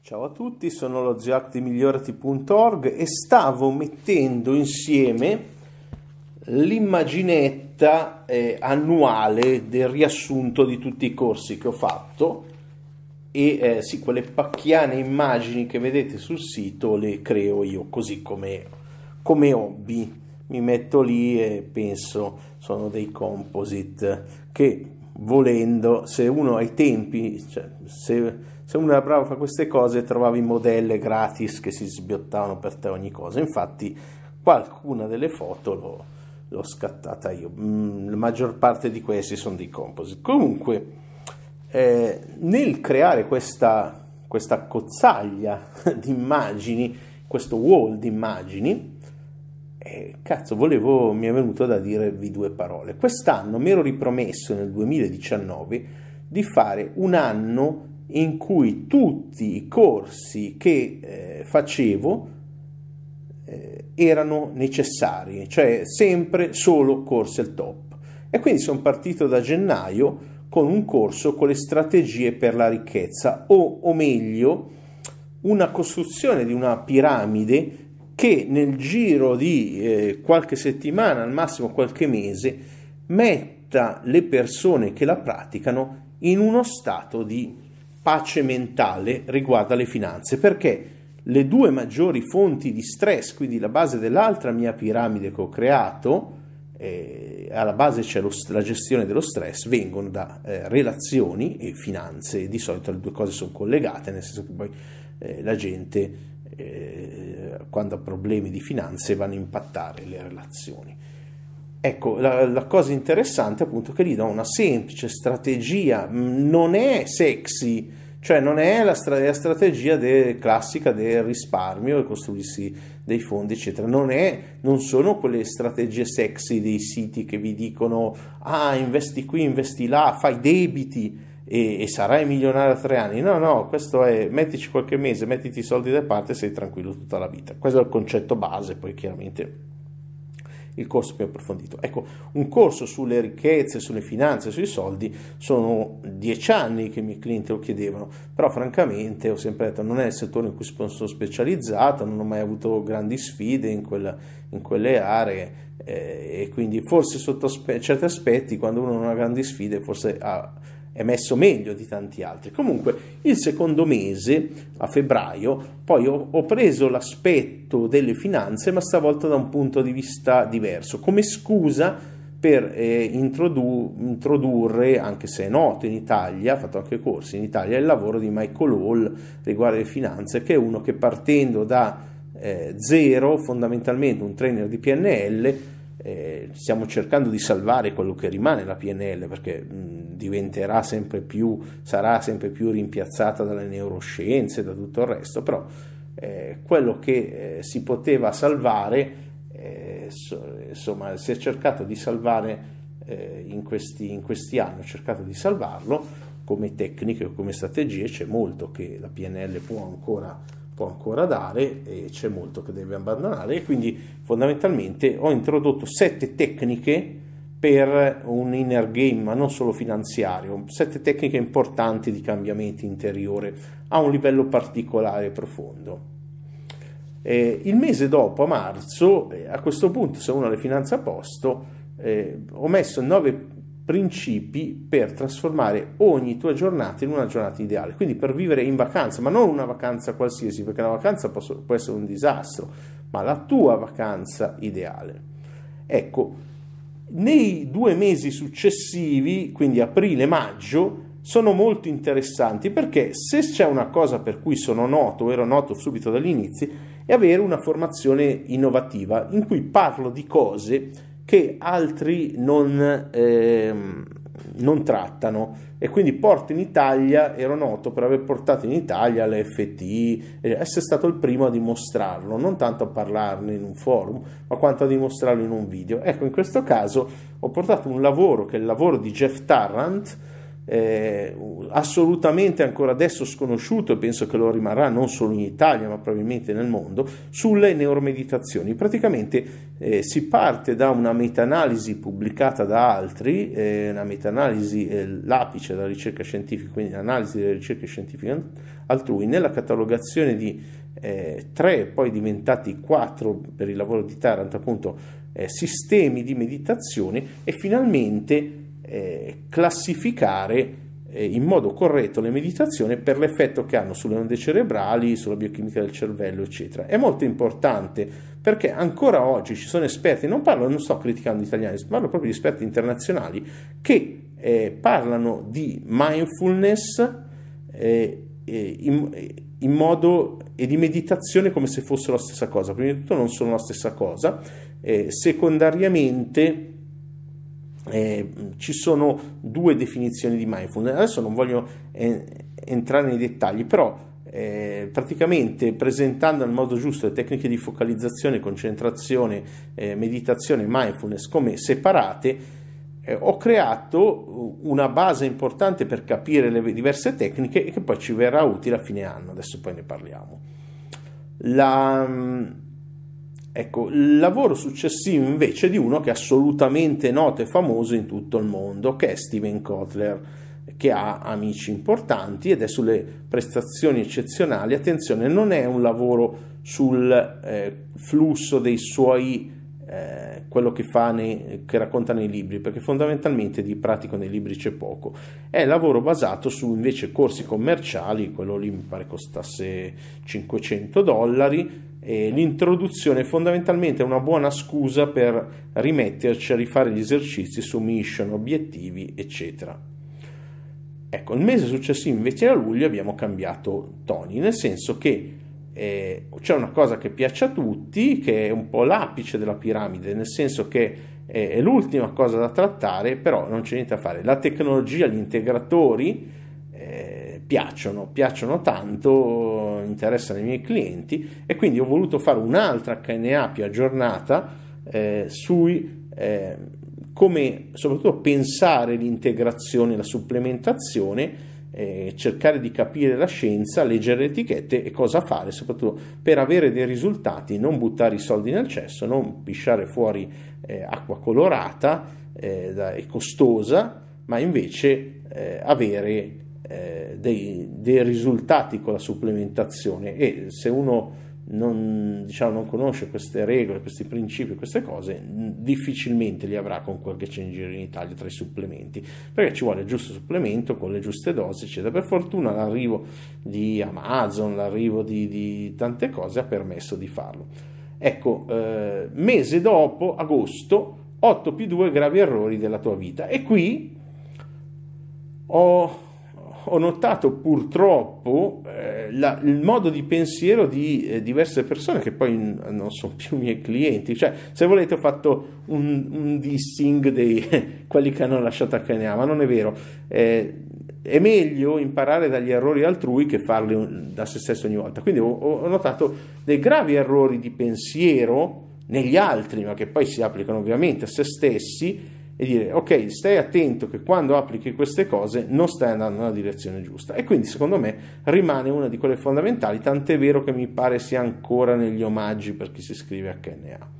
Ciao a tutti, sono lo migliorati.org e stavo mettendo insieme l'immaginetta eh, annuale del riassunto di tutti i corsi che ho fatto e eh, sì, quelle pacchiane immagini che vedete sul sito le creo io così come, come hobby. Mi metto lì e penso, sono dei composite che volendo, se uno ha i tempi, cioè, se se uno era bravo a fare queste cose trovavi modelle gratis che si sbiottavano per te ogni cosa. Infatti qualcuna delle foto l'ho, l'ho scattata io, mm, la maggior parte di questi sono dei composite. Comunque, eh, nel creare questa, questa cozzaglia di immagini, questo wall di immagini, eh, cazzo, volevo, mi è venuto da dirvi due parole. Quest'anno mi ero ripromesso nel 2019 di fare un anno in cui tutti i corsi che eh, facevo eh, erano necessari, cioè sempre solo corsi al top. E quindi sono partito da gennaio con un corso con le strategie per la ricchezza, o, o meglio, una costruzione di una piramide che nel giro di eh, qualche settimana, al massimo qualche mese, metta le persone che la praticano in uno stato di pace mentale riguarda le finanze, perché le due maggiori fonti di stress, quindi la base dell'altra mia piramide che ho creato, eh, alla base c'è lo, la gestione dello stress, vengono da eh, relazioni e finanze, di solito le due cose sono collegate, nel senso che poi eh, la gente eh, quando ha problemi di finanze vanno a impattare le relazioni. Ecco, la, la, cosa interessante appunto che gli do una semplice strategia, non è sexy, cioè non è la, stra- la strategia de- classica del risparmio e costruirsi dei fondi, eccetera. Non, è, non sono quelle strategie sexy dei siti che vi dicono ah, investi qui, investi là, fai debiti e, e sarai milionario a tre anni. No, no, questo è mettici qualche mese, mettiti i soldi da parte e sei tranquillo tutta la vita. Questo è il concetto base, poi chiaramente il corso più approfondito. Ecco, un corso sulle ricchezze, sulle finanze, sui soldi, sono dieci anni che i miei clienti lo chiedevano, però francamente ho sempre detto non è il settore in cui sono specializzato, non ho mai avuto grandi sfide in, quella, in quelle aree eh, e quindi forse sotto certi aspetti quando uno non ha grandi sfide forse ha è messo meglio di tanti altri. Comunque, il secondo mese, a febbraio, poi ho, ho, preso l'aspetto delle finanze, ma stavolta da un punto di vista diverso, come scusa per eh, introdu- introdurre, anche se è noto in Italia, ha fatto anche corsi in Italia, il lavoro di Michael Hall riguardo le finanze, che è uno che partendo da eh, zero, fondamentalmente un trainer di PNL, eh, stiamo cercando di salvare quello che rimane la PNL perché mh, diventerà sempre più, sarà sempre più rimpiazzata dalle neuroscienze, da tutto il resto, però eh, quello che eh, si poteva salvare, eh, so, insomma, si è cercato di salvare eh, in questi, in questi anni, ho cercato di salvarlo come tecniche o come strategie, c'è molto che la PNL può ancora ancora dare e c'è molto che deve abbandonare e quindi fondamentalmente ho introdotto sette tecniche per un inner game, ma non solo finanziario, sette tecniche importanti di cambiamento interiore a un livello particolare e profondo. Eh, il mese dopo, a marzo, eh, a questo punto, se uno ha le finanze a posto, eh, ho messo nove principi per trasformare ogni tua giornata in una giornata ideale, quindi per vivere in vacanza, ma non una vacanza qualsiasi, perché una vacanza può, può essere un disastro, ma la tua vacanza ideale. Ecco, nei due mesi successivi, quindi aprile e maggio, sono molto interessanti perché se c'è una cosa per cui sono noto, ero noto subito dagli inizi, è avere una formazione innovativa in cui parlo di cose che altri non, eh, non trattano e quindi porto in Italia, ero noto per aver portato in Italia l'FT, eh, essere stato il primo a dimostrarlo, non tanto a parlarne in un forum, ma quanto a dimostrarlo in un video. Ecco, in questo caso ho portato un lavoro che è il lavoro di Jeff Tarrant, eh, assolutamente ancora adesso sconosciuto e penso che lo rimarrà non solo in Italia ma probabilmente nel mondo, sulle neuromeditazioni. Praticamente eh, si parte da una meta-analisi pubblicata da altri, eh, una meta-analisi, eh, l'apice della ricerca scientifica, quindi l'analisi delle ricerche scientifiche altrui, nella catalogazione di eh, tre, poi diventati quattro per il lavoro di Tarant, appunto, eh, sistemi di meditazione e finalmente eh, classificare eh, in modo corretto le meditazioni per l'effetto che hanno sulle onde cerebrali, sulla biochimica del cervello, eccetera. È molto importante perché ancora oggi ci sono esperti, non parlo, non sto criticando gli italiani, parlo proprio di esperti internazionali che eh, parlano di mindfulness eh, in, in modo e di meditazione come se fosse la stessa cosa. Prima di tutto non sono la stessa cosa, eh, secondariamente eh, ci sono due definizioni di mindfulness. Adesso non voglio eh, entrare nei dettagli, però eh, praticamente presentando nel modo giusto le tecniche di focalizzazione, concentrazione, eh, meditazione mindfulness come separate, eh, ho creato una base importante per capire le diverse tecniche e che poi ci verrà utile a fine anno. Adesso poi ne parliamo. La, Ecco, il lavoro successivo invece di uno che è assolutamente noto e famoso in tutto il mondo, che è Steven Kotler, che ha amici importanti ed è sulle prestazioni eccezionali. Attenzione, non è un lavoro sul eh, flusso dei suoi eh, quello che, fa nei, che racconta nei libri, perché fondamentalmente di pratico nei libri c'è poco. È lavoro basato su invece corsi commerciali, quello lì mi pare costasse 500 dollari, e l'introduzione fondamentalmente è una buona scusa per rimetterci a rifare gli esercizi su mission, obiettivi, eccetera. Ecco, il mese successivo invece a luglio abbiamo cambiato toni, nel senso che eh, c'è una cosa che piace a tutti, che è un po' l'apice della piramide, nel senso che è, l'ultima cosa da trattare, però non c'è niente da fare. La tecnologia, gli integratori, piacciono, piacciono tanto, interessano i miei clienti e quindi ho voluto fare un'altra HNA più aggiornata eh, sui eh, come soprattutto pensare l'integrazione, la supplementazione, eh, cercare di capire la scienza, leggere le etichette e cosa fare, soprattutto per avere dei risultati, non buttare i soldi nel cesso, non pisciare fuori eh, acqua colorata eh, e costosa, ma invece eh, avere eh, dei, dei, risultati con la supplementazione. E se uno non, diciamo, non, conosce queste regole, questi principi, queste cose, difficilmente li avrà con quel che c'è in giro in Italia tra i supplementi, perché ci vuole il giusto supplemento con le giuste dosi, eccetera. Per fortuna l'arrivo di Amazon, l'arrivo di, di tante cose ha permesso di farlo. Ecco, eh, mese dopo, agosto, 8 più 2 gravi errori della tua vita. E qui ho ho notato purtroppo eh, la, il modo di pensiero di eh, diverse persone che poi non sono più miei clienti. Cioè, se volete, ho fatto un, un dissing dei quelli che hanno lasciato HNA, ma non è vero. Eh, è meglio imparare dagli errori altrui che farli da se stesso ogni volta. Quindi ho, ho notato dei gravi errori di pensiero negli altri, ma che poi si applicano ovviamente a se stessi e dire ok stai attento che quando applichi queste cose non stai andando nella direzione giusta. E quindi secondo me rimane una di quelle fondamentali tant'è vero che mi pare sia ancora negli omaggi per chi si iscrive a. KNA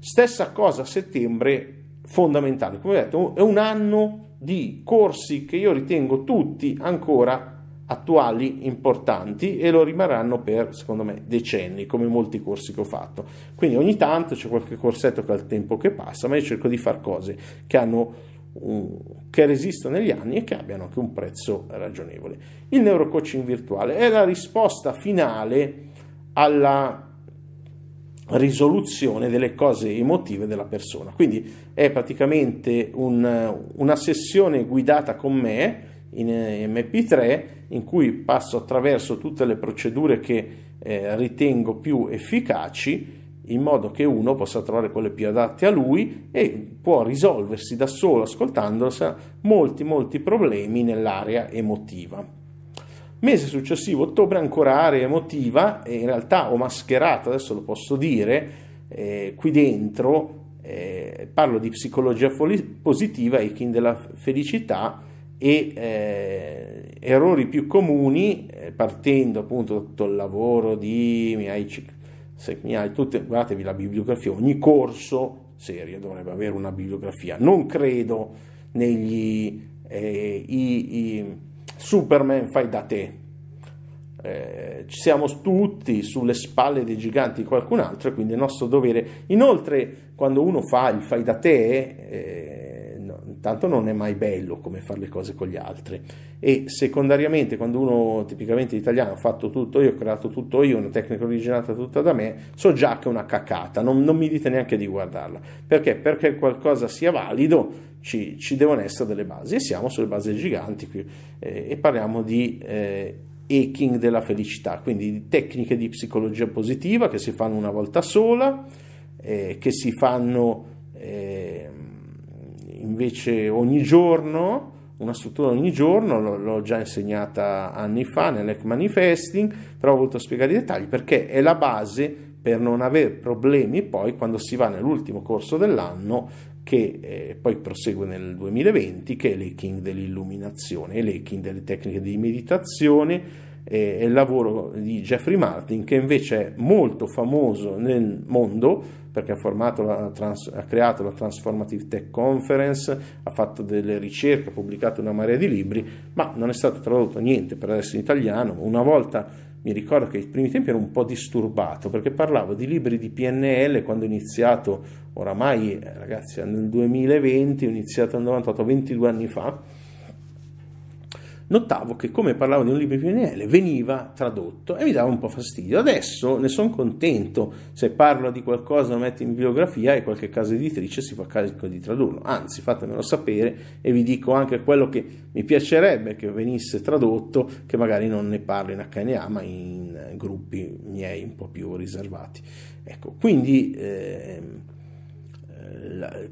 stessa cosa a settembre fondamentale. Come ho detto è un anno di corsi che io ritengo tutti ancora attuali, importanti e lo rimarranno per, secondo me, decenni, come molti corsi che ho fatto. Quindi ogni tanto c'è qualche corsetto che ha il tempo che passa, ma io cerco di fare cose che hanno un, che resistono negli anni e che abbiano anche un prezzo ragionevole. Il neurocoaching virtuale è la risposta finale alla risoluzione delle cose emotive della persona. Quindi è praticamente un, una sessione guidata con me in MP3 in cui passo attraverso tutte le procedure che eh, ritengo più efficaci in modo che uno possa trovare quelle più adatte a lui e può risolversi da solo ascoltandolo molti molti problemi nell'area emotiva. Mese successivo, ottobre, ancora area emotiva e in realtà ho mascherato, adesso lo posso dire, eh, qui dentro eh, parlo di psicologia positiva e king della felicità e eh, errori più comuni eh, partendo appunto da tutto il lavoro di mi hai, se mi hai tutte, guardatevi la bibliografia ogni corso serio dovrebbe avere una bibliografia. Non credo negli eh, i, i Superman fai da te. Eh, ci siamo tutti sulle spalle dei giganti di qualcun altro quindi è nostro dovere. Inoltre quando uno fa il fai da te eh, tanto non è mai bello come fare le cose con gli altri. E secondariamente quando uno tipicamente italiano ha fatto tutto io, ho creato tutto io, una tecnica originata tutta da me, so già che è una cacata, non, non mi dite neanche di guardarla, perché? Perché qualcosa sia valido ci, ci devono essere delle basi. E siamo sulle basi giganti qui eh, e parliamo di eh, hacking della felicità, quindi di tecniche di psicologia positiva che si fanno una volta sola, eh, che si fanno eh, invece ogni giorno, una struttura ogni giorno, l'ho già insegnata anni fa nell'EC Manifesting, però ho voluto spiegare i dettagli perché è la base per non avere problemi poi quando si va nell'ultimo corso dell'anno che eh, poi prosegue nel 2020 che è l'hacking dell'illuminazione, l'hacking delle tecniche di meditazione è il lavoro di Jeffrey Martin che invece è molto famoso nel mondo perché ha, trans, ha, creato la Transformative Tech Conference, ha fatto delle ricerche, ha pubblicato una marea di libri, ma non è stato tradotto niente per adesso in italiano. Una volta mi ricordo che ai primi tempi ero un po' disturbato perché parlavo di libri di PNL quando ho iniziato, oramai eh, ragazzi nel 2020, ho iniziato nel 98, 22 anni fa, notavo che come parlavo di un libro di PNL veniva tradotto e mi dava un po' fastidio. Adesso ne sono contento, se parlo di qualcosa lo metto in bibliografia e qualche casa editrice si fa carico di tradurlo. Anzi, fatemelo sapere e vi dico anche quello che mi piacerebbe che venisse tradotto, che magari non ne parlo in HNA ma in gruppi miei un po' più riservati. Ecco, quindi... Eh,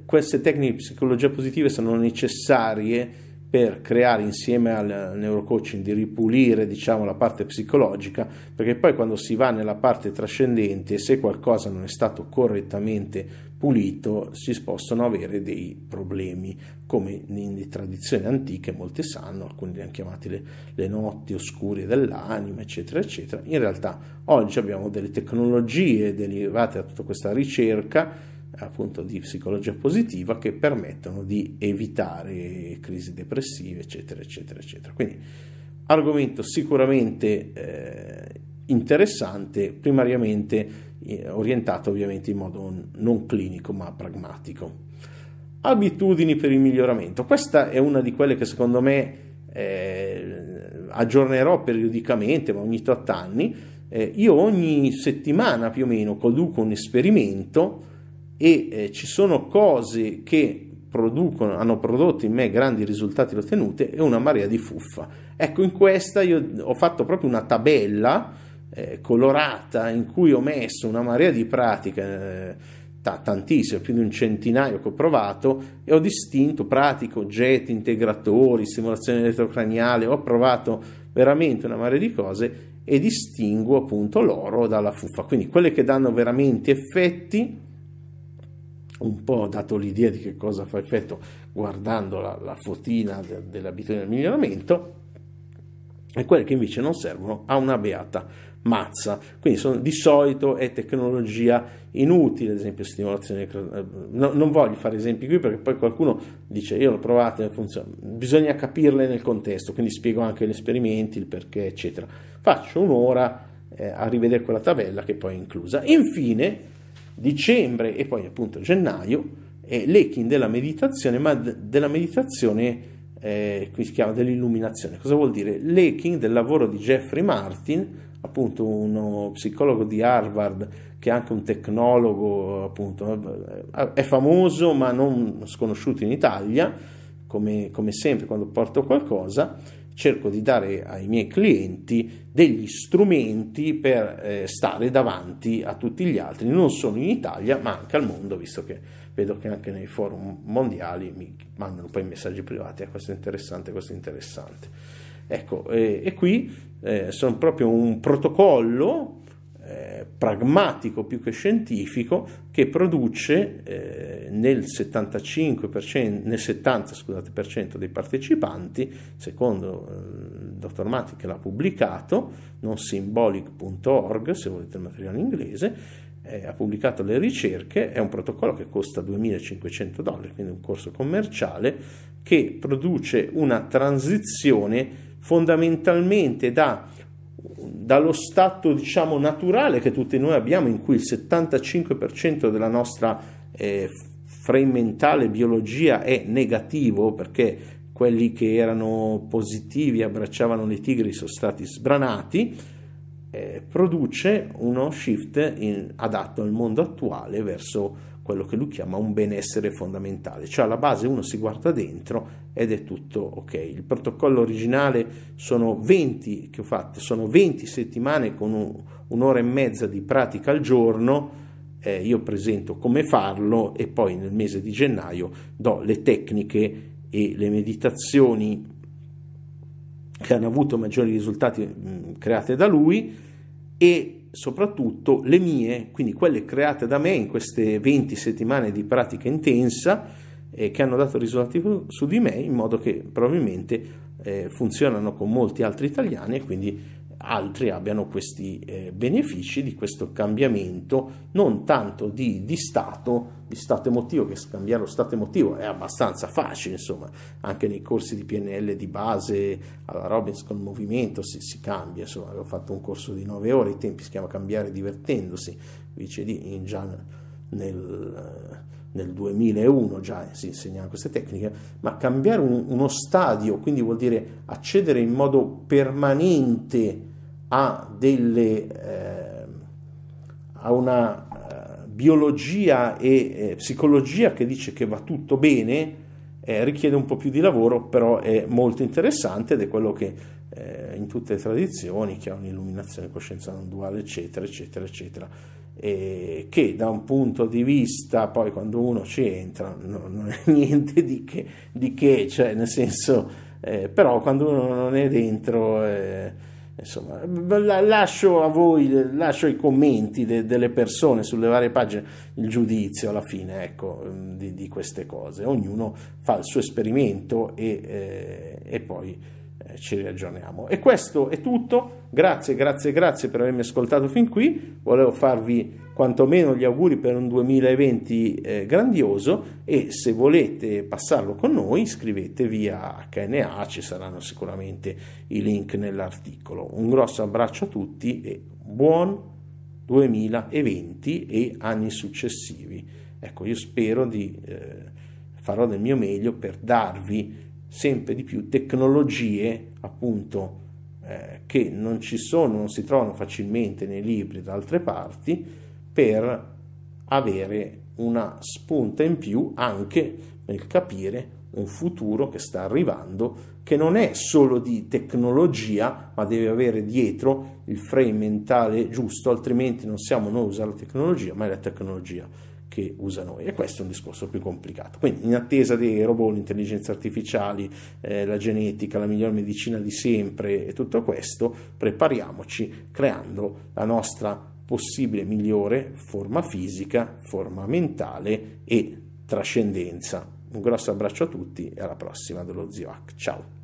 queste tecniche di psicologia positiva sono necessarie per creare insieme al neurocoaching di ripulire diciamo la parte psicologica perché poi quando si va nella parte trascendente se qualcosa non è stato correttamente pulito si possono avere dei problemi come in tradizioni antiche molti sanno alcuni li hanno chiamati le, le notti oscure dell'anima eccetera eccetera. In realtà oggi abbiamo delle tecnologie derivate da tutta questa ricerca appunto di psicologia positiva che permettono di evitare crisi depressive, eccetera, eccetera, eccetera. Quindi argomento sicuramente eh, interessante, primariamente eh, orientato ovviamente in modo non clinico ma pragmatico. Abitudini per il miglioramento. Questa è una di quelle che secondo me eh, aggiornerò periodicamente, ma ogni tot anni. Eh, io ogni settimana più o meno conduco un esperimento e eh, ci sono cose che producono, hanno prodotto in me grandi risultati ottenuti e una marea di fuffa. Ecco, in questa io ho fatto proprio una tabella eh, colorata in cui ho messo una marea di pratiche, eh, t- tantissime, più di un centinaio che ho provato e ho distinto pratiche, oggetti, integratori, stimolazione elettrocraniale, ho provato veramente una marea di cose e distingo appunto l'oro dalla fuffa. Quindi quelle che danno veramente effetti un po' dato l'idea di che cosa fa effetto guardando la, la fotina de, dell'abitudine del miglioramento e quelle che invece non servono a una beata mazza. Quindi sono, di solito è tecnologia inutile, ad esempio stimolazione. No, non voglio fare esempi qui perché poi qualcuno dice io l'ho provata e funziona. Bisogna capirle nel contesto, quindi spiego anche gli esperimenti, il perché, eccetera. Faccio un'ora eh, a rivedere quella tabella che poi è inclusa. Infine, dicembre e poi appunto gennaio è l'Ekin della meditazione, ma della meditazione eh, qui si chiama dell'illuminazione. Cosa vuol dire? L'Ekin del lavoro di Jeffrey Martin, appunto uno psicologo di Harvard che è anche un tecnologo, appunto, è famoso ma non sconosciuto in Italia, come, come sempre quando porto qualcosa, cerco di dare ai miei clienti degli strumenti per eh, stare davanti a tutti gli altri, non solo in Italia ma anche al mondo, visto che vedo che anche nei forum mondiali mi mandano poi messaggi privati, eh, questo è interessante, questo è interessante. Ecco, eh, e qui eh, sono proprio un protocollo eh, pragmatico più che scientifico che produce eh, nel 75%, nel 70% scusate, per cento dei partecipanti, secondo eh, il dottor Matti che l'ha pubblicato, non symbolic.org se volete il materiale in inglese, eh, ha pubblicato le ricerche, è un protocollo che costa 2.500 dollari, quindi un corso commerciale, che produce una transizione fondamentalmente da dallo stato diciamo naturale che tutti noi abbiamo in cui il 75% della nostra eh, frame biologia è negativo perché quelli che erano positivi abbracciavano le tigri sono stati sbranati eh, produce uno shift in, adatto al mondo attuale verso quello che lui chiama un benessere fondamentale, cioè alla base uno si guarda dentro ed è tutto ok. Il protocollo originale sono 20 che ho fatto, sono 20 settimane con un, un'ora e mezza di pratica al giorno. Eh, io presento come farlo e poi nel mese di gennaio do le tecniche e le meditazioni che hanno avuto maggiori risultati mh, create da lui e soprattutto le mie, quindi quelle create da me in queste 20 settimane di pratica intensa eh, che hanno dato risultati su di me in modo che probabilmente eh, funzionano con molti altri italiani e quindi altri abbiano questi eh, benefici di questo cambiamento, non tanto di, di, stato, di stato emotivo, che scambiare lo stato emotivo è abbastanza facile, insomma, anche nei corsi di PNL di base, alla Robbins con il movimento si, si cambia, insomma, avevo fatto un corso di nove ore, i tempi si chiama Cambiare divertendosi, invece di in già nel nel 2001 già si insegnavano queste tecniche, ma cambiare un, uno stadio, quindi vuol dire accedere in modo permanente a, delle, eh, a una eh, biologia e eh, psicologia che dice che va tutto bene, eh, richiede un po' più di lavoro, però è molto interessante ed è quello che eh, in tutte le tradizioni, che ha un'illuminazione coscienza non duale, eccetera, eccetera, eccetera, che da un punto di vista, poi quando uno ci entra, no, non è niente di che, di che cioè nel senso, eh, però quando uno non è dentro Insomma, lascio a voi, lascio i commenti de, delle persone sulle varie pagine, il giudizio alla fine ecco, di, di queste cose. Ognuno fa il suo esperimento e, eh, e poi ci riaggiorniamo. E questo è tutto. Grazie, grazie, grazie per avermi ascoltato fin qui. Volevo farvi quantomeno gli auguri per un 2020 eh, grandioso e se volete passarlo con noi iscrivetevi a HNA, ci saranno sicuramente i link nell'articolo. Un grosso abbraccio a tutti e buon 2020 e anni successivi. Ecco, io spero di eh, farò del mio meglio per darvi sempre di più tecnologie appunto eh, che non ci sono, non si trovano facilmente nei libri da altre parti per avere una spunta in più anche nel capire un futuro che sta arrivando che non è solo di tecnologia ma deve avere dietro il frame mentale giusto altrimenti non siamo noi a usare la tecnologia ma è la tecnologia che usa noi e questo è un discorso più complicato quindi in attesa dei robot, l'intelligenza artificiale eh, la genetica, la miglior medicina di sempre e tutto questo prepariamoci creando la nostra possibile migliore forma fisica, forma mentale e trascendenza. Un grosso abbraccio a tutti e alla prossima dello Zio Hack. Ciao!